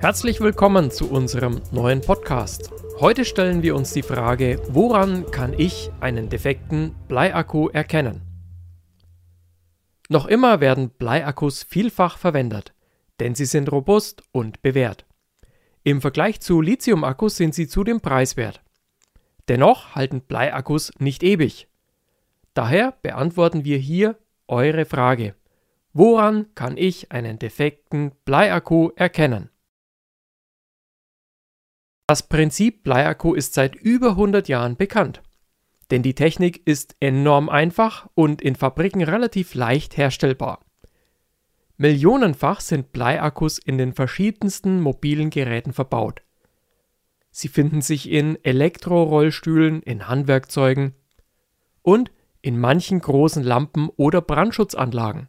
Herzlich willkommen zu unserem neuen Podcast. Heute stellen wir uns die Frage, woran kann ich einen defekten Bleiakku erkennen? Noch immer werden Bleiakkus vielfach verwendet, denn sie sind robust und bewährt. Im Vergleich zu Lithiumakkus sind sie zudem preiswert. Dennoch halten Bleiakkus nicht ewig. Daher beantworten wir hier eure Frage. Woran kann ich einen defekten Bleiakku erkennen? Das Prinzip Bleiakku ist seit über 100 Jahren bekannt. Denn die Technik ist enorm einfach und in Fabriken relativ leicht herstellbar. Millionenfach sind Bleiakkus in den verschiedensten mobilen Geräten verbaut. Sie finden sich in Elektrorollstühlen, in Handwerkzeugen und in manchen großen Lampen oder Brandschutzanlagen.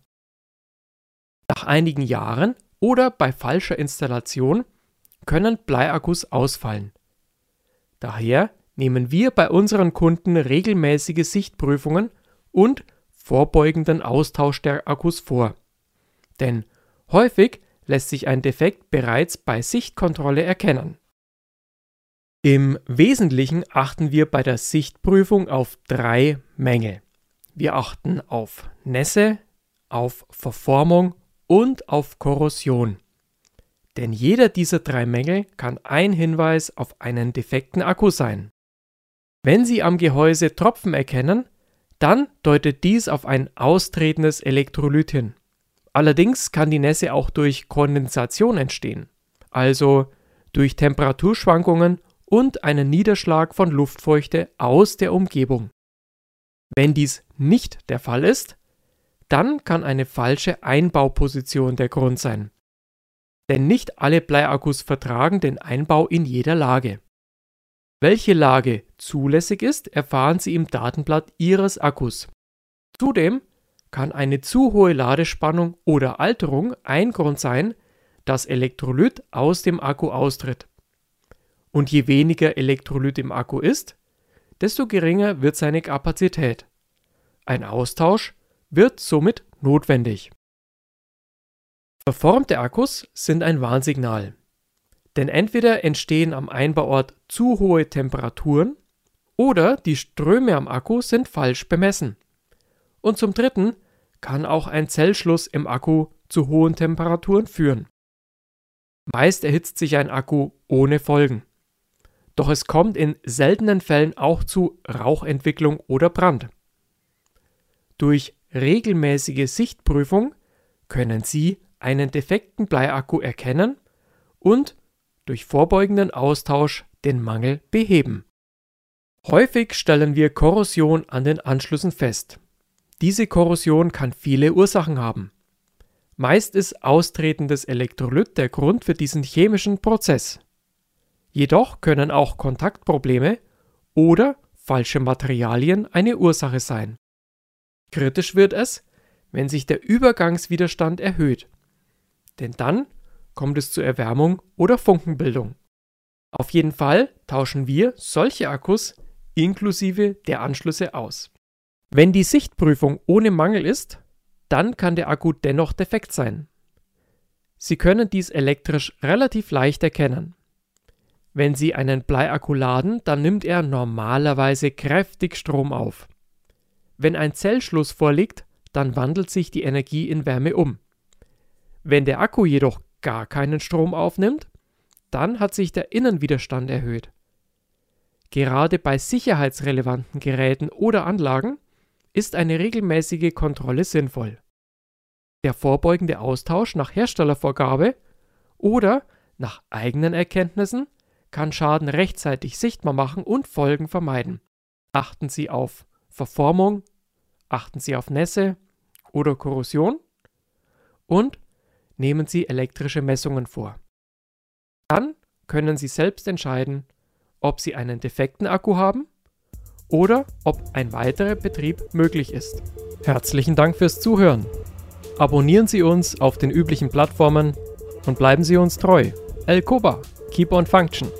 Nach einigen Jahren oder bei falscher Installation können Bleiakkus ausfallen. Daher nehmen wir bei unseren Kunden regelmäßige Sichtprüfungen und vorbeugenden Austausch der Akkus vor. Denn häufig lässt sich ein Defekt bereits bei Sichtkontrolle erkennen. Im Wesentlichen achten wir bei der Sichtprüfung auf drei Mängel. Wir achten auf Nässe, auf Verformung und auf Korrosion. Denn jeder dieser drei Mängel kann ein Hinweis auf einen defekten Akku sein. Wenn Sie am Gehäuse Tropfen erkennen, dann deutet dies auf ein austretendes Elektrolyt hin. Allerdings kann die Nässe auch durch Kondensation entstehen, also durch Temperaturschwankungen und einen Niederschlag von Luftfeuchte aus der Umgebung. Wenn dies nicht der Fall ist, dann kann eine falsche Einbauposition der Grund sein. Denn nicht alle Bleiakkus vertragen den Einbau in jeder Lage. Welche Lage zulässig ist, erfahren Sie im Datenblatt Ihres Akkus. Zudem kann eine zu hohe Ladespannung oder Alterung ein Grund sein, dass Elektrolyt aus dem Akku austritt. Und je weniger Elektrolyt im Akku ist, desto geringer wird seine Kapazität. Ein Austausch wird somit notwendig. Verformte Akkus sind ein Warnsignal. Denn entweder entstehen am Einbauort zu hohe Temperaturen oder die Ströme am Akku sind falsch bemessen. Und zum Dritten kann auch ein Zellschluss im Akku zu hohen Temperaturen führen. Meist erhitzt sich ein Akku ohne Folgen. Doch es kommt in seltenen Fällen auch zu Rauchentwicklung oder Brand. Durch regelmäßige Sichtprüfung können Sie einen defekten Bleiakku erkennen und durch vorbeugenden Austausch den Mangel beheben. Häufig stellen wir Korrosion an den Anschlüssen fest. Diese Korrosion kann viele Ursachen haben. Meist ist austretendes Elektrolyt der Grund für diesen chemischen Prozess. Jedoch können auch Kontaktprobleme oder falsche Materialien eine Ursache sein. Kritisch wird es, wenn sich der Übergangswiderstand erhöht. Denn dann kommt es zur Erwärmung oder Funkenbildung. Auf jeden Fall tauschen wir solche Akkus inklusive der Anschlüsse aus. Wenn die Sichtprüfung ohne Mangel ist, dann kann der Akku dennoch defekt sein. Sie können dies elektrisch relativ leicht erkennen. Wenn Sie einen Bleiakku laden, dann nimmt er normalerweise kräftig Strom auf. Wenn ein Zellschluss vorliegt, dann wandelt sich die Energie in Wärme um. Wenn der Akku jedoch gar keinen Strom aufnimmt, dann hat sich der Innenwiderstand erhöht. Gerade bei sicherheitsrelevanten Geräten oder Anlagen ist eine regelmäßige Kontrolle sinnvoll. Der vorbeugende Austausch nach Herstellervorgabe oder nach eigenen Erkenntnissen kann Schaden rechtzeitig sichtbar machen und Folgen vermeiden. Achten Sie auf Verformung, achten Sie auf Nässe oder Korrosion und nehmen Sie elektrische Messungen vor. Dann können Sie selbst entscheiden, ob Sie einen defekten Akku haben oder ob ein weiterer Betrieb möglich ist. Herzlichen Dank fürs Zuhören. Abonnieren Sie uns auf den üblichen Plattformen und bleiben Sie uns treu. El Koba, keep on function.